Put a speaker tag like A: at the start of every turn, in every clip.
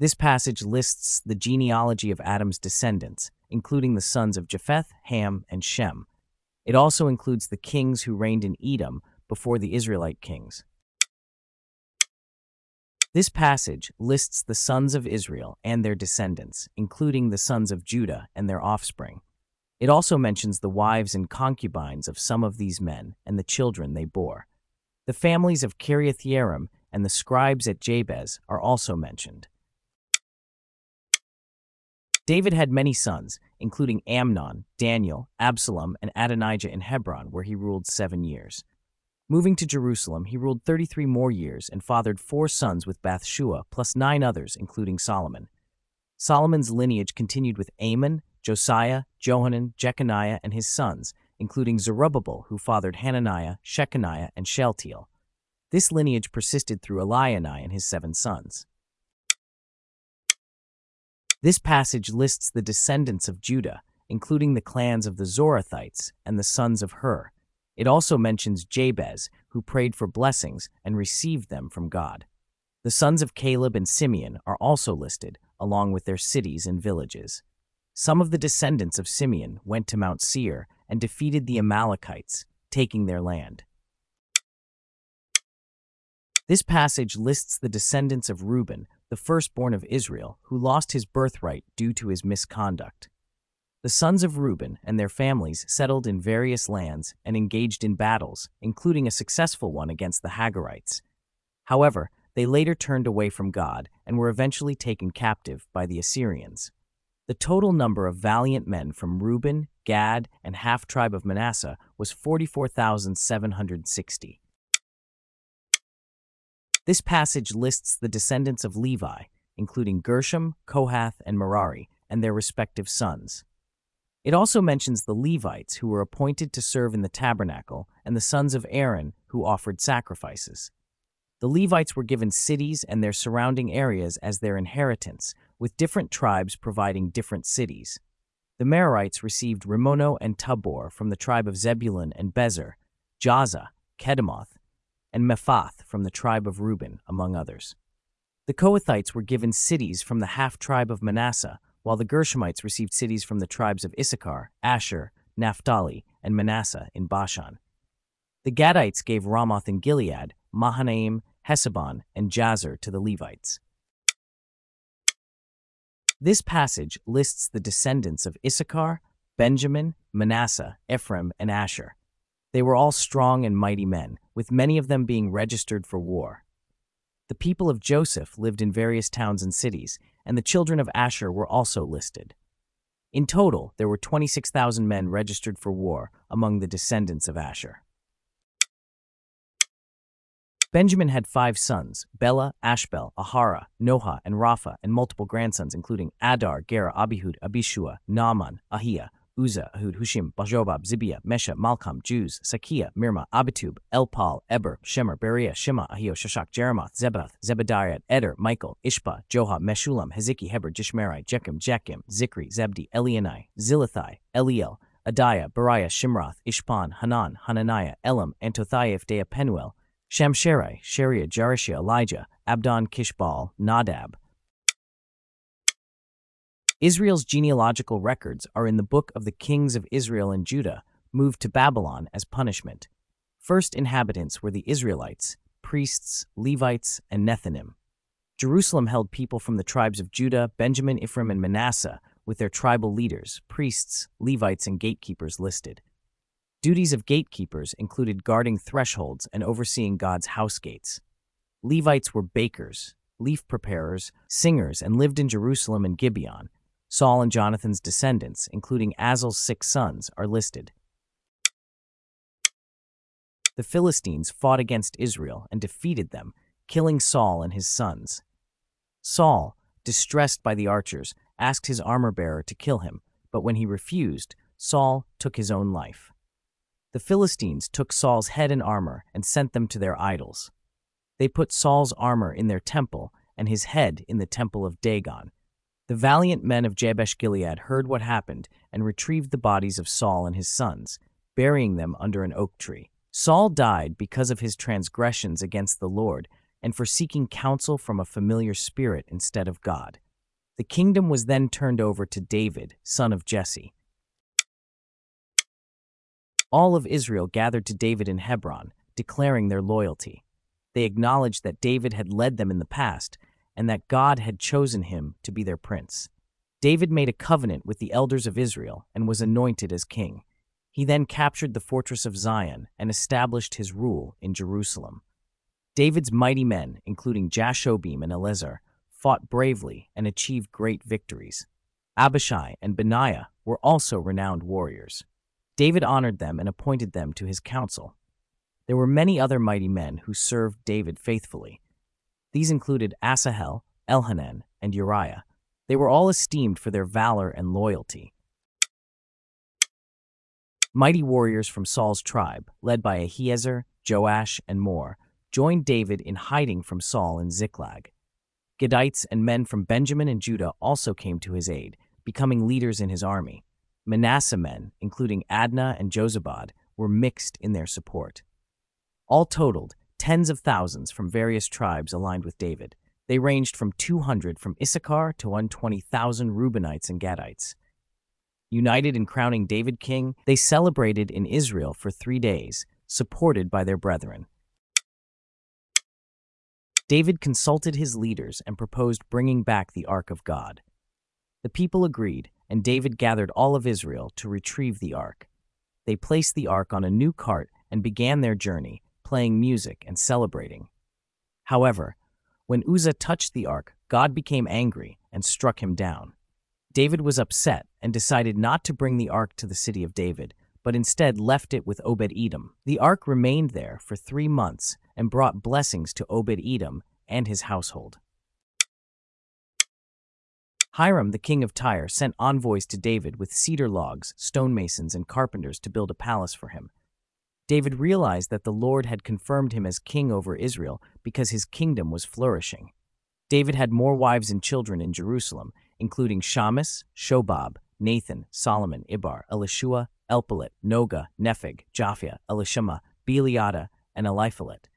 A: This passage lists the genealogy of Adam's descendants, including the sons of Japheth, Ham, and Shem. It also includes the kings who reigned in Edom before the Israelite kings. This passage lists the sons of Israel and their descendants, including the sons of Judah and their offspring. It also mentions the wives and concubines of some of these men and the children they bore. The families of Kiriath-Yearim and the scribes at Jabez are also mentioned. David had many sons, including Amnon, Daniel, Absalom, and Adonijah in Hebron, where he ruled seven years. Moving to Jerusalem, he ruled 33 more years and fathered four sons with Bathshua, plus nine others, including Solomon. Solomon's lineage continued with Amon, Josiah, Johanan, Jeconiah, and his sons, including Zerubbabel, who fathered Hananiah, Shechaniah, and Shealtiel. This lineage persisted through Elioenai and his seven sons. This passage lists the descendants of Judah, including the clans of the Zorathites and the sons of Hur, it also mentions Jabez, who prayed for blessings and received them from God. The sons of Caleb and Simeon are also listed, along with their cities and villages. Some of the descendants of Simeon went to Mount Seir and defeated the Amalekites, taking their land. This passage lists the descendants of Reuben, the firstborn of Israel, who lost his birthright due to his misconduct. The sons of Reuben and their families settled in various lands and engaged in battles, including a successful one against the Hagarites. However, they later turned away from God and were eventually taken captive by the Assyrians. The total number of valiant men from Reuben, Gad, and half tribe of Manasseh was 44,760. This passage lists the descendants of Levi, including Gershom, Kohath, and Merari, and their respective sons. It also mentions the Levites who were appointed to serve in the tabernacle and the sons of Aaron who offered sacrifices. The Levites were given cities and their surrounding areas as their inheritance, with different tribes providing different cities. The Merarites received Rimmono and Tabor from the tribe of Zebulun and Bezer, Jaza, Kedemoth, and Mephath from the tribe of Reuben, among others. The Kohathites were given cities from the half tribe of Manasseh, while the Gershomites received cities from the tribes of Issachar, Asher, Naphtali, and Manasseh in Bashan. The Gadites gave Ramoth in Gilead, Mahanaim, Heshbon, and Jazer to the Levites. This passage lists the descendants of Issachar, Benjamin, Manasseh, Ephraim, and Asher. They were all strong and mighty men, with many of them being registered for war. The people of Joseph lived in various towns and cities, and the children of Asher were also listed. In total, there were 26,000 men registered for war among the descendants of Asher. Benjamin had five sons, Bela, Ashbel, Ahara, Noha, and Rapha, and multiple grandsons, including Adar, Gera, Abihud, Abishua, Naaman, Ahia, Uzzah, Ahud, Hushim, Bajobab, Zibiah, Mesha, Malcham, Jews, Sakia, Mirma, Abitub, Elpal, Eber, Shemer, Beria, Shema, Ahio, Shashak, Jeremoth, Zebath, Zebediah, Eder, Michael, Ishpa, Joha, Meshullam, Heziki, Heber, Jishmerai, Jechem, Jechim, Zikri, Zebdi, Elianai, Zilithai, Eliel, Adiah, Bariah, Shimroth, Ishpan, Hanan, Hananiah, Elam, Antothiah, Dea Penuel, Shamsherai, Sheria, Jarishia, Elijah, Abdon, Kishbal, Nadab, Israel's genealogical records are in the book of the kings of Israel and Judah, moved to Babylon as punishment. First inhabitants were the Israelites, priests, Levites, and Nethinim. Jerusalem held people from the tribes of Judah, Benjamin, Ephraim, and Manasseh, with their tribal leaders, priests, Levites, and gatekeepers listed. Duties of gatekeepers included guarding thresholds and overseeing God's house gates. Levites were bakers, leaf preparers, singers, and lived in Jerusalem and Gibeon, Saul and Jonathan's descendants, including Azel's six sons, are listed. The Philistines fought against Israel and defeated them, killing Saul and his sons. Saul, distressed by the archers, asked his armor-bearer to kill him, but when he refused, Saul took his own life. The Philistines took Saul's head and armor and sent them to their idols. They put Saul's armor in their temple and his head in the temple of Dagon, the valiant men of Jabesh Gilead heard what happened and retrieved the bodies of Saul and his sons, burying them under an oak tree. Saul died because of his transgressions against the Lord, and for seeking counsel from a familiar spirit instead of God. The kingdom was then turned over to David, son of Jesse. All of Israel gathered to David in Hebron, declaring their loyalty. They acknowledged that David had led them in the past and that God had chosen him to be their prince. David made a covenant with the elders of Israel and was anointed as king. He then captured the fortress of Zion and established his rule in Jerusalem. David's mighty men, including Jashobeam and Eleazar, fought bravely and achieved great victories. Abishai and Benaiah were also renowned warriors. David honored them and appointed them to his council. There were many other mighty men who served David faithfully. These included Asahel, Elhanan, and Uriah. They were all esteemed for their valor and loyalty. Mighty warriors from Saul's tribe, led by Ahiezer, Joash, and more, joined David in hiding from Saul in Ziklag. Gadites and men from Benjamin and Judah also came to his aid, becoming leaders in his army. Manasseh men, including Adnah and Jozabad, were mixed in their support. All totaled, tens of thousands from various tribes aligned with David. They ranged from 200 from Issachar to 120,000 Reubenites and Gadites. United in crowning David king, they celebrated in Israel for three days, supported by their brethren. David consulted his leaders and proposed bringing back the Ark of God. The people agreed, and David gathered all of Israel to retrieve the ark. They placed the ark on a new cart and began their journey, playing music and celebrating. However, when Uzzah touched the ark, God became angry and struck him down. David was upset and decided not to bring the ark to the city of David, but instead left it with Obed Edom. The ark remained there for three months and brought blessings to Obed Edom and his household. Hiram, the king of Tyre, sent envoys to David with cedar logs, stonemasons, and carpenters to build a palace for him. David realized that the Lord had confirmed him as king over Israel because his kingdom was flourishing. David had more wives and children in Jerusalem, including Shamus, Shobab, Nathan, Solomon, Ibhar, Elishua, Elpalet, Noga, Nepheg, Japhia, Elishama, Beeliada, and Eliphalet.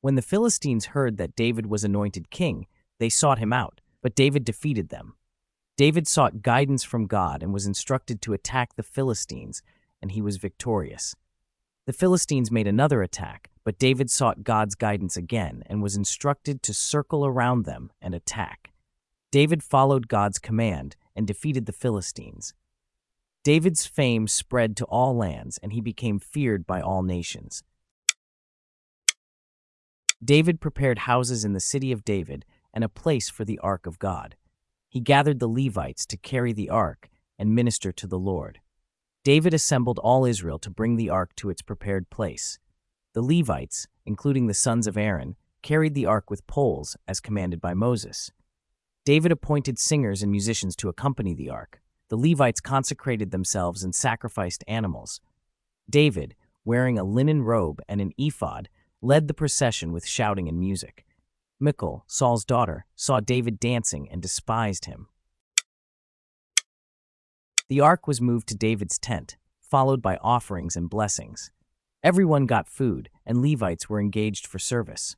A: When the Philistines heard that David was anointed king, they sought him out, but David defeated them. David sought guidance from God and was instructed to attack the Philistines, and he was victorious. The Philistines made another attack, but David sought God's guidance again and was instructed to circle around them and attack. David followed God's command and defeated the Philistines. David's fame spread to all lands, and he became feared by all nations. David prepared houses in the city of David and a place for the ark of God he gathered the Levites to carry the ark and minister to the Lord. David assembled all Israel to bring the ark to its prepared place. The Levites, including the sons of Aaron, carried the ark with poles as commanded by Moses. David appointed singers and musicians to accompany the ark. The Levites consecrated themselves and sacrificed animals. David, wearing a linen robe and an ephod, led the procession with shouting and music. Michal, Saul's daughter, saw David dancing and despised him. The ark was moved to David's tent, followed by offerings and blessings. Everyone got food, and Levites were engaged for service.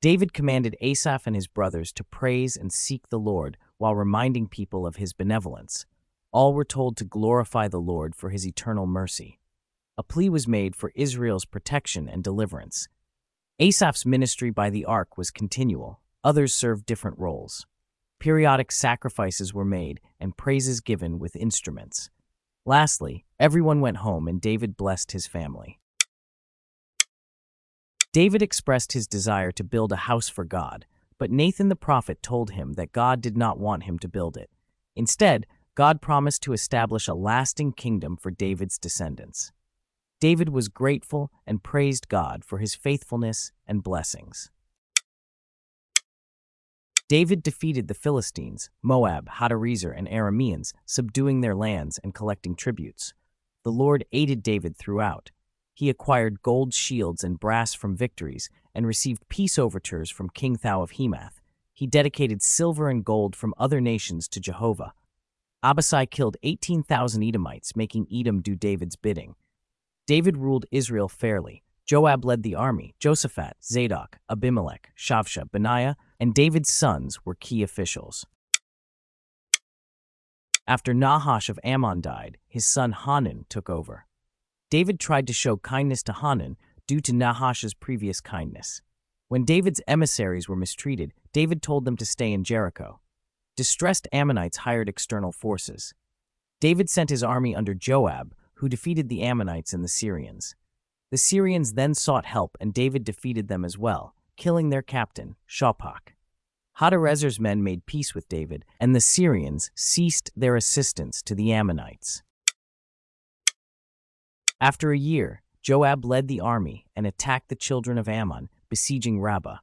A: David commanded Asaph and his brothers to praise and seek the Lord while reminding people of his benevolence. All were told to glorify the Lord for his eternal mercy. A plea was made for Israel's protection and deliverance, Asaph's ministry by the ark was continual. Others served different roles. Periodic sacrifices were made and praises given with instruments. Lastly, everyone went home and David blessed his family. David expressed his desire to build a house for God, but Nathan the prophet told him that God did not want him to build it. Instead, God promised to establish a lasting kingdom for David's descendants. David was grateful and praised God for his faithfulness and blessings. David defeated the Philistines, Moab, Hadarezer, and Arameans, subduing their lands and collecting tributes. The Lord aided David throughout. He acquired gold shields and brass from victories and received peace overtures from King Tou of Hamath. He dedicated silver and gold from other nations to Jehovah. Abishai killed 18,000 Edomites, making Edom do David's bidding. David ruled Israel fairly. Joab led the army. Josaphat, Zadok, Abimelech, Shavsha, Benaiah, and David's sons were key officials. After Nahash of Ammon died, his son Hanun took over. David tried to show kindness to Hanun due to Nahash's previous kindness. When David's emissaries were mistreated, David told them to stay in Jericho. Distressed Ammonites hired external forces. David sent his army under Joab, who defeated the Ammonites and the Syrians. The Syrians then sought help, and David defeated them as well, killing their captain, Shophach. Hadarezer's men made peace with David, and the Syrians ceased their assistance to the Ammonites. After a year, Joab led the army and attacked the children of Ammon, besieging Rabbah.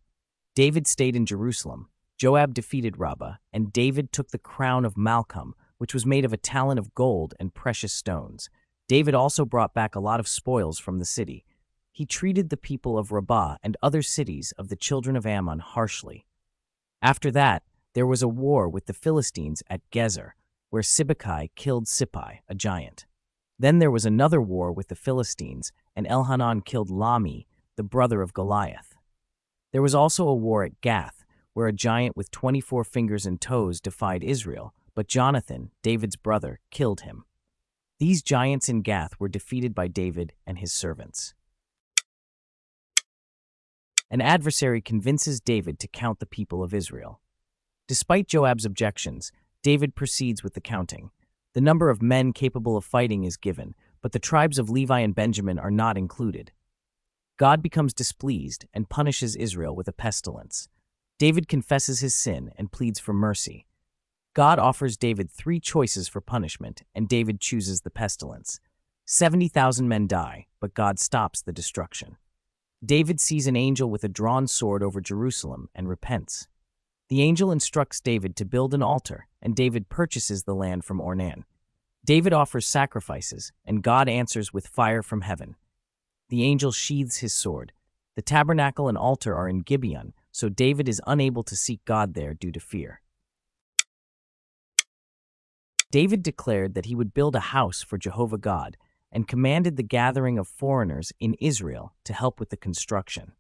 A: David stayed in Jerusalem. Joab defeated Rabbah, and David took the crown of Malcham, which was made of a talent of gold and precious stones. David also brought back a lot of spoils from the city. He treated the people of Rabbah and other cities of the children of Ammon harshly. After that, there was a war with the Philistines at Gezer, where Sibbecai killed Sippai, a giant. Then there was another war with the Philistines, and Elhanan killed Lahmi, the brother of Goliath. There was also a war at Gath, where a giant with 24 fingers and toes defied Israel, but Jonathan, David's brother, killed him. These giants in Gath were defeated by David and his servants. An adversary convinces David to count the people of Israel. Despite Joab's objections, David proceeds with the counting. The number of men capable of fighting is given, but the tribes of Levi and Benjamin are not included. God becomes displeased and punishes Israel with a pestilence. David confesses his sin and pleads for mercy. God offers David three choices for punishment, and David chooses the pestilence. 70,000 men die, but God stops the destruction. David sees an angel with a drawn sword over Jerusalem and repents. The angel instructs David to build an altar, and David purchases the land from Ornan. David offers sacrifices, and God answers with fire from heaven. The angel sheathes his sword. The tabernacle and altar are in Gibeon, so David is unable to seek God there due to fear. David declared that he would build a house for Jehovah God and commanded the gathering of foreigners in Israel to help with the construction.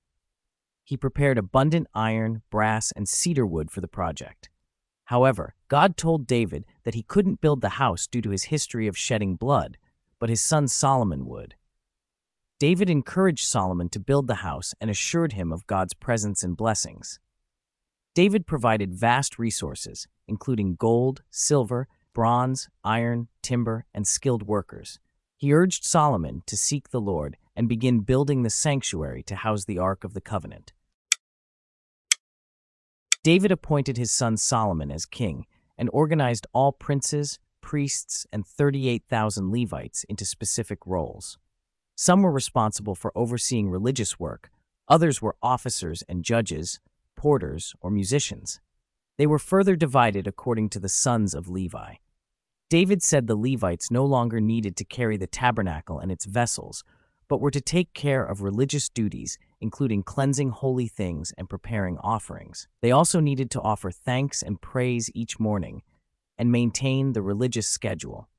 A: He prepared abundant iron, brass, and cedar wood for the project. However, God told David that he couldn't build the house due to his history of shedding blood, but his son Solomon would. David encouraged Solomon to build the house and assured him of God's presence and blessings. David provided vast resources, including gold, silver, bronze, iron, timber, and skilled workers. He urged Solomon to seek the Lord and begin building the sanctuary to house the Ark of the Covenant. David appointed his son Solomon as king and organized all princes, priests, and 38,000 Levites into specific roles. Some were responsible for overseeing religious work, others were officers and judges, porters, or musicians. They were further divided according to the sons of Levi. David said the Levites no longer needed to carry the tabernacle and its vessels, but were to take care of religious duties, including cleansing holy things and preparing offerings. They also needed to offer thanks and praise each morning and maintain the religious schedule.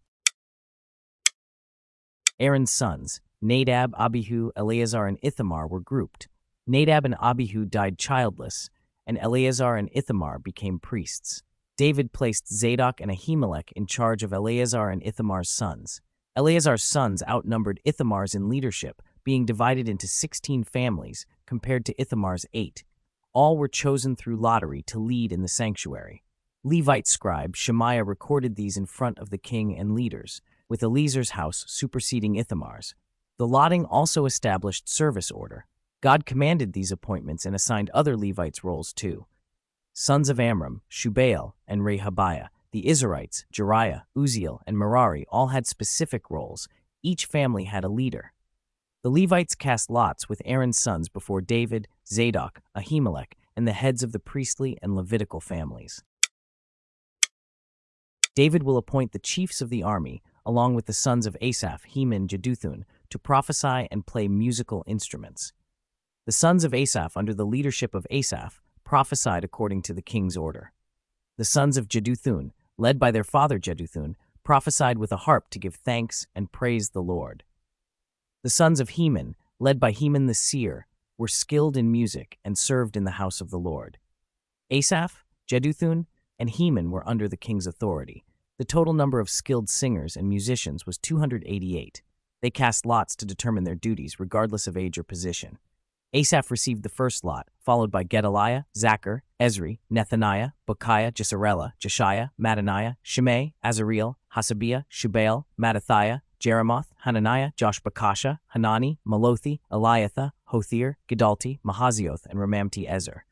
A: Aaron's sons, Nadab, Abihu, Eleazar, and Ithamar, were grouped. Nadab and Abihu died childless, and Eleazar and Ithamar became priests. David placed Zadok and Ahimelech in charge of Eleazar and Ithamar's sons. Eleazar's sons outnumbered Ithamar's in leadership, being divided into 16 families compared to Ithamar's eight. All were chosen through lottery to lead in the sanctuary. Levite scribe Shemaiah recorded these in front of the king and leaders, with Eleazar's house superseding Ithamar's. The lotting also established service order. God commanded these appointments and assigned other Levites roles too sons of Amram, Shubael, and Rehabiah. The Izharites, Jeriah, Uzziel, and Merari all had specific roles. Each family had a leader. The Levites cast lots with Aaron's sons before David, Zadok, Ahimelech, and the heads of the priestly and Levitical families. David will appoint the chiefs of the army, along with the sons of Asaph, Heman, Jeduthun, to prophesy and play musical instruments. The sons of Asaph, under the leadership of Asaph, prophesied according to the king's order. The sons of Jeduthun, led by their father Jeduthun, prophesied with a harp to give thanks and praise the Lord. The sons of Heman, led by Heman the seer, were skilled in music and served in the house of the Lord. Asaph, Jeduthun, and Heman were under the king's authority. The total number of skilled singers and musicians was 288. They cast lots to determine their duties, regardless of age or position. Asaph received the first lot, followed by Gedaliah, Zachar, Ezri, Nethaniah, Bokiah, Jesarela, Jeshiah, Mattaniah, Shimei, Azareel, Hashabiah, Shubael, Mattathiah, Jeremoth, Hananiah, Joshbekashah, Hanani, Malothi, Eliatha, Hothir, Giddalti, Mahazioth, and Ramamti Ezer.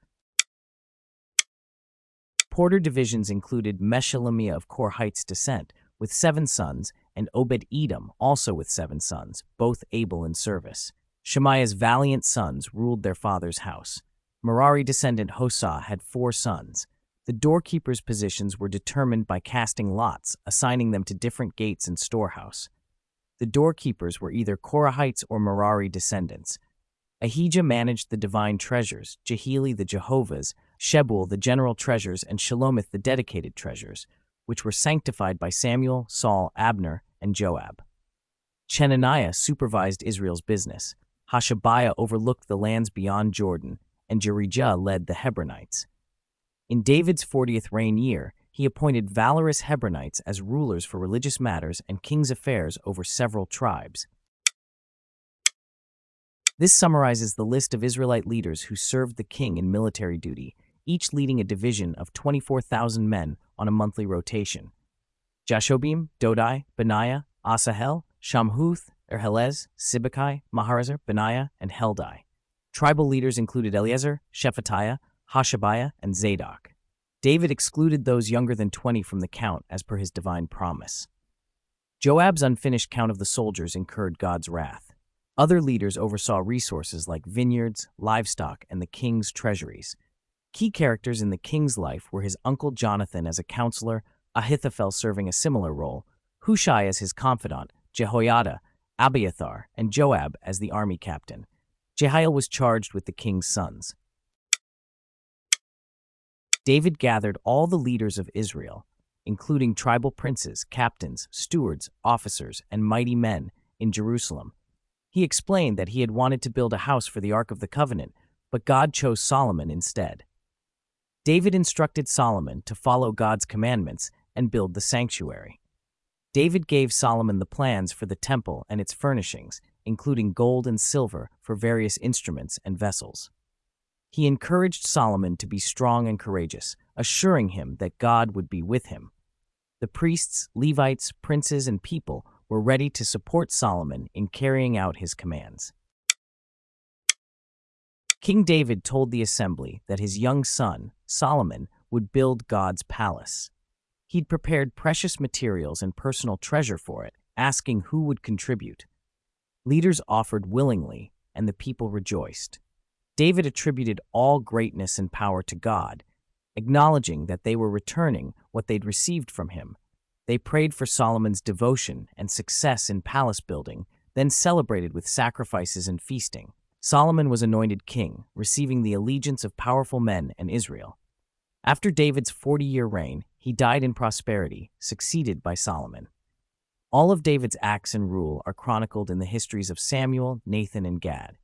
A: Porter divisions included Meshelemiah of Korhite's descent, with seven sons, and Obed-Edom, also with seven sons, both able in service. Shemaiah's valiant sons ruled their father's house. Merari descendant Hosah had four sons. The doorkeepers' positions were determined by casting lots, assigning them to different gates and storehouse. The doorkeepers were either Korahites or Merari descendants. Ahijah managed the divine treasures, Jehili the Jehovah's, Shebuel the general treasures, and Shelomith the dedicated treasures, which were sanctified by Samuel, Saul, Abner, and Joab. Chenaniah supervised Israel's business. Hashabiah overlooked the lands beyond Jordan, and Jerijah led the Hebronites. In David's 40th reign year, he appointed valorous Hebronites as rulers for religious matters and king's affairs over several tribes. This summarizes the list of Israelite leaders who served the king in military duty, each leading a division of 24,000 men on a monthly rotation. Jashobeam, Dodai, Benaiah, Asahel, Shamhuth, Erhelez, Sibbecai, Maharezer, Benaiah, and Heldai. Tribal leaders included Eleazar, Shephatiah, Hashabiah, and Zadok. David excluded those younger than 20 from the count as per his divine promise. Joab's unfinished count of the soldiers incurred God's wrath. Other leaders oversaw resources like vineyards, livestock, and the king's treasuries. Key characters in the king's life were his uncle Jonathan as a counselor, Ahithophel serving a similar role, Hushai as his confidant, Jehoiada, Abiathar, and Joab as the army captain. Jehiel was charged with the king's sons. David gathered all the leaders of Israel, including tribal princes, captains, stewards, officers, and mighty men, in Jerusalem. He explained that he had wanted to build a house for the Ark of the Covenant, but God chose Solomon instead. David instructed Solomon to follow God's commandments and build the sanctuary. David gave Solomon the plans for the temple and its furnishings, including gold and silver for various instruments and vessels. He encouraged Solomon to be strong and courageous, assuring him that God would be with him. The priests, Levites, princes, and people were ready to support Solomon in carrying out his commands. King David told the assembly that his young son, Solomon, would build God's palace. He'd prepared precious materials and personal treasure for it, asking who would contribute. Leaders offered willingly, and the people rejoiced. David attributed all greatness and power to God, acknowledging that they were returning what they'd received from him. They prayed for Solomon's devotion and success in palace building, then celebrated with sacrifices and feasting. Solomon was anointed king, receiving the allegiance of powerful men and Israel. After David's 40 year reign, he died in prosperity, succeeded by Solomon. All of David's acts and rule are chronicled in the histories of Samuel, Nathan, and Gad.